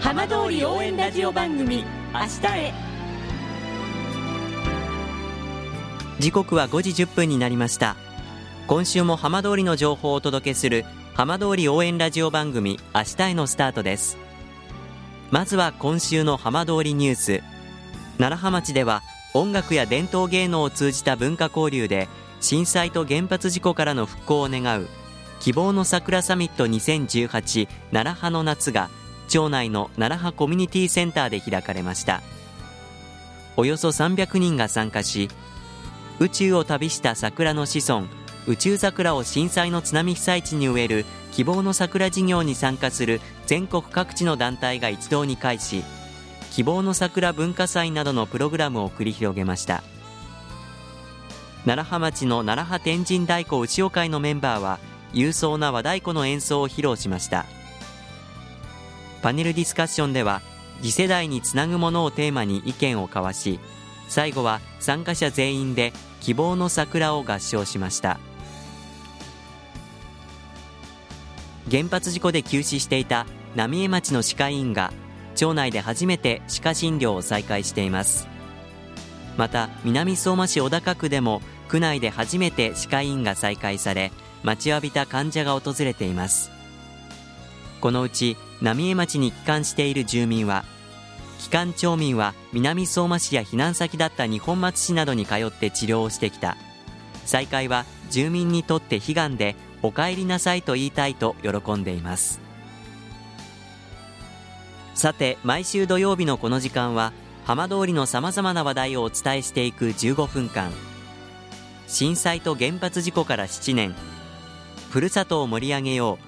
浜通り応援ラジオ番組明日へ。時刻は5時1分になりました。今週も浜通りの情報をお届けする浜通り応援ラジオ番組明日へのスタートです。まずは今週の浜通りニュース。楢葉町では音楽や伝統芸能を通じた文化交流で震災と原発事故からの復興を願う希望の桜サミット2018楢葉の夏が町内の楢葉コミュニティセンターで開かれました。およそ300人が参加し宇宙を旅した桜の子孫宇宙桜を震災の津波被災地に植える希望の桜事業に参加する全国各地の団体が一堂に会し希望の桜文化祭などのプログラムを繰り広げました。楢葉町の楢葉天神太鼓牛尾会のメンバーは勇壮な和太鼓の演奏を披露しました。パネルディスカッションでは次世代につなぐものをテーマに意見を交わし最後は参加者全員で希望の桜を合唱しました。原発事故で休止していた浪江町の歯科医院が町内で初めて歯科診療を再開しています。また南相馬市小高区でも区内で初めて歯科医院が再開され待ちわびた患者が訪れています。このうち浪江町に帰還している住民は帰還町民は南相馬市や避難先だった二本松市などに通って治療をしてきた。再開は住民にとって悲願でお帰りなさいと言いたいと喜んでいます。さて毎週土曜日のこの時間は浜通りのさまざまな話題をお伝えしていく15分間。震災と原発事故から7年。ふるさとを盛り上げよう。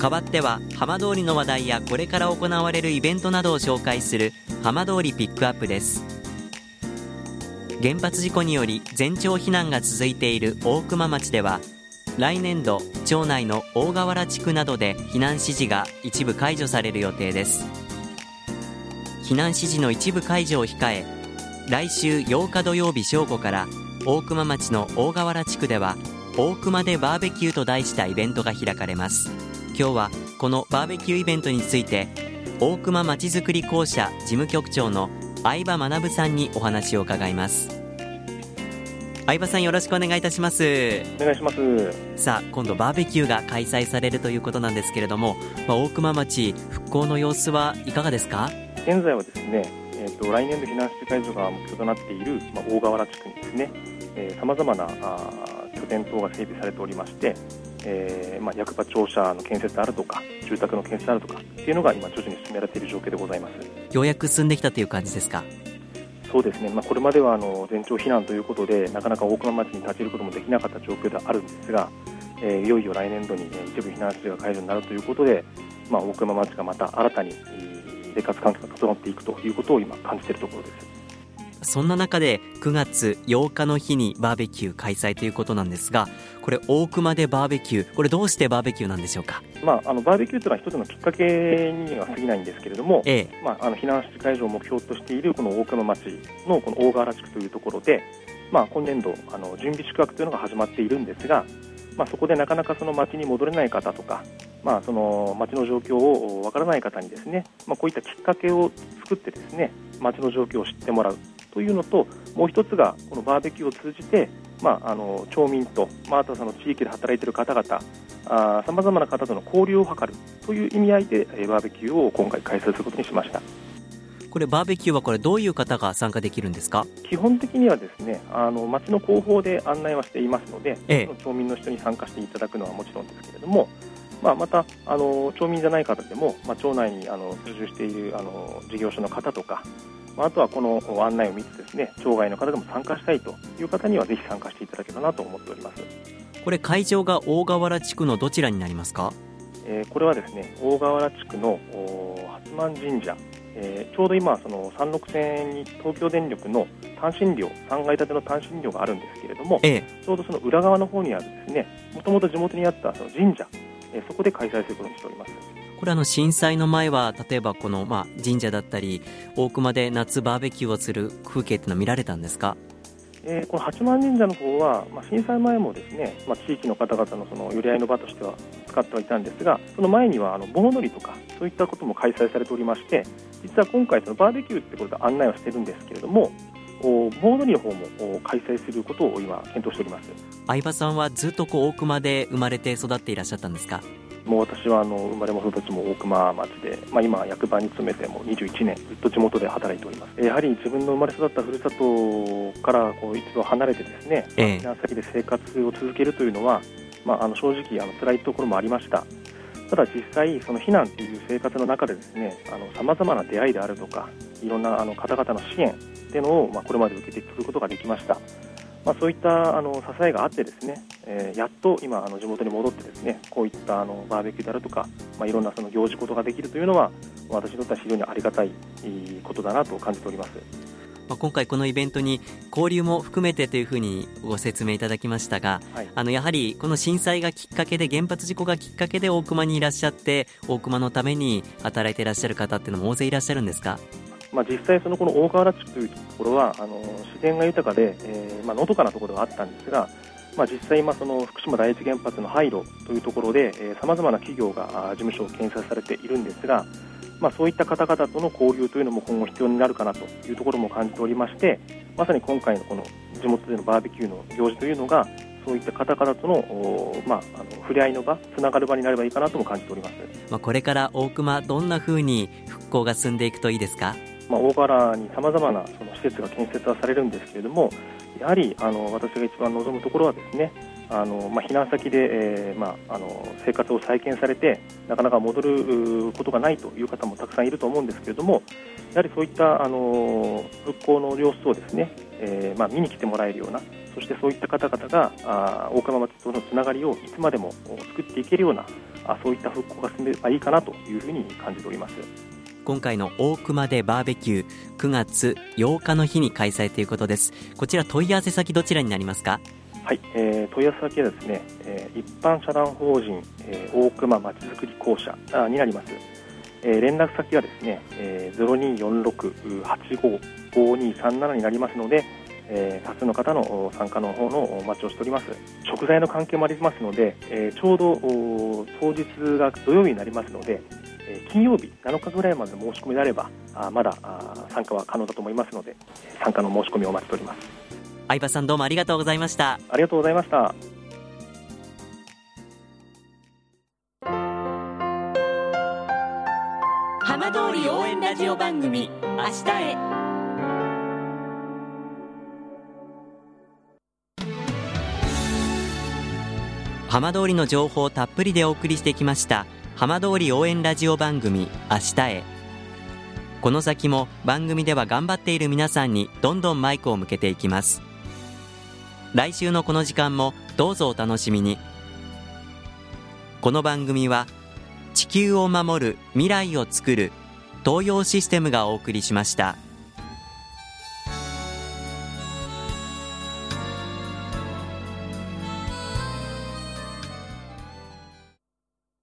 代わっては浜通りの話題やこれから行われるイベントなどを紹介する浜通りピックアップです。原発事故により全町避難が続いている大熊町では来年度町内の大河原地区などで避難指示が一部解除される予定です。避難指示の一部解除を控え来週8日土曜日正午から大熊町の大河原地区では大熊でバーベキューと題したイベントが開かれます。今日はこのバーベキューイベントについて大熊まちづくり公社事務局長の相葉学さんにお話を伺います。相葉さんよろしくお願いいたします。お願いします。さあ今度バーベキューが開催されるということなんですけれども、まあ、大熊町復興の様子はいかがですか？現在はですねえーと、来年度避難指示解除が目標となっている、まあ、大河原地区にですねさまざまなあ拠点等が整備されておりましてえーまあ、役場庁舎の建設であるとか住宅の建設であるとかっていうのが今徐々に進められている状況でございます。ようやく進んできたという感じですか？そうですね、まあ、これまではあの全町避難ということでなかなか大熊町に立ち入ることもできなかった状況ではあるんですが、えー、いよいよ来年度に、ね、一部避難指示が解除になるということで、まあ、大熊町がまた新たに生活環境が整っていくということを今感じているところです。そんな中で9月8日の日にバーベキュー開催ということなんですがこれ大熊でバーベキューこれどうしてバーベキューなんでしょうか、まあ、あのバーベキューというのは一つのきっかけには過ぎないんですけれども、ええ。まあ、あの避難指示解除を目標としているこの大熊町のこの大河原地区というところで、まあ、今年度あの準備宿泊というのが始まっているんですが、まあ、そこでなかなかその町に戻れない方とか、まあ、その町の状況をわからない方にですね、まあ、こういったきっかけを作ってですね町の状況を知ってもらうというのともう一つがこのバーベキューを通じて、まあ、あの町民と、まあ、あとはその地域で働いている方々さまざまな方との交流を図るという意味合いで、えバーベキューを今回開催することにしました。これバーベキューはこれどういう方が参加できるんですか？基本的にはですねあの町の広報で案内はしていますので、ええ、町民の人に参加していただくのはもちろんですけれどもまあ、またあの町民じゃない方でも、まあ、町内にあの居住しているあの事業所の方とか、まあ、あとはこの案内を見てですね町外の方でも参加したいという方にはぜひ参加していただければなと思っております。これ会場が大河原地区のどちらになりますか、えー、これはですね大河原地区の八幡神社、えー、ちょうど今その山麓線に東京電力の単身寮3階建ての単身寮があるんですけれども、ええ、ちょうどその裏側の方にあるですねもともと地元にあったその神社、えー、そこで開催することにしておりますこれあの震災の前は例えばこのまあ神社だったり大熊で夏バーベキューをする風景っていうのは見られたんですか？えー、この八幡神社の方は、まあ、震災前もですね、まあ、地域の方々のその寄り合いの場としては使ってはいたんですが、その前にはあの盆踊りとか、そういったことも開催されておりまして、実は今回、そのバーベキューってことで案内をしてるんですけれども、盆踊りの方も開催することを今、検討しております相葉さんはずっとこう大熊で生まれて育っていらっしゃったんですか？もう私はあの生まれも育ちも大熊町で、まあ、今、役場に勤めても21年、ずっと地元で働いております。やはり自分の生まれ育ったふるさとからこう一度離れてですね、避難先で生活を続けるというのは、まあ、あの正直あの辛いところもありました。ただ実際、その避難という生活の中でですね、さまざまな出会いであるとか、いろんなあの方々の支援っていうのを、まあ、これまで受けてくることができました。まあ、そういったあの支えがあってですね、えー、やっと今あの地元に戻ってですねこういったあのバーベキューであるとか、まあ、いろんなその行事ことができるというのは私にとっては非常にありがたいことだなと感じております。まあ、今回このイベントに交流も含めてというふうにご説明いただきましたが、はい、あのやはりこの震災がきっかけで原発事故がきっかけで大熊にいらっしゃって大熊のために働いていらっしゃる方っていうのも大勢いらっしゃるんですか？まあ、実際、そのこの大河原地区というところはあの自然が豊かで、えーまあのどかなところがあったんですが、まあ、実際、その福島第一原発の廃炉というところでさまざまな企業が事務所を建設されているんですが、まあ、そういった方々との交流というのも今後必要になるかなというところも感じておりましてまさに今回のこの地元でのバーベキューの行事というのがそういった方々との,、まあ、あの触れ合いの場つながる場になればいいかなとも感じております、まあ、これから大熊どんなふうに復興が進んでいくといいですか？まあ、大原にさまざまなその施設が建設はされるんですけれども、やはりあの私が一番望むところはですね、あのまあ、避難先で、えーまあ、あの生活を再建されてなかなか戻ることがないという方もたくさんいると思うんですけれどもやはりそういったあの復興の様子をですね、えーまあ、見に来てもらえるようなそしてそういった方々があ大川町とのつながりをいつまでも作っていけるようなあそういった復興が進めばいいかなというふうに感じております。今回の大熊でバーベキュー9月8日の日に開催ということです。こちら問い合わせ先どちらになりますか？はい、えー、問い合わせ先はですね、えー、一般社団法人、えー、大熊まちづくり公社あになります、えー、連絡先はですね、えー、0246-855237になりますので、えー、多数の方の参加の方のお待ちをしております。食材の関係もありますので、えー、ちょうど当日が土曜日になりますので金曜日7日ぐらいまでの申し込みであればあまだあ参加は可能だと思いますので参加の申し込みをお待ちしております。相葉さんどうもありがとうございました。ありがとうございました。浜通り応援ラジオ番組明日へ。浜通りの情報をたっぷりでお送りしてきました浜通り応援ラジオ番組明日へ。この先も番組では頑張っている皆さんにどんどんマイクを向けていきます。来週のこの時間もどうぞお楽しみに。この番組は地球を守る未来をつくる東洋システムがお送りしました。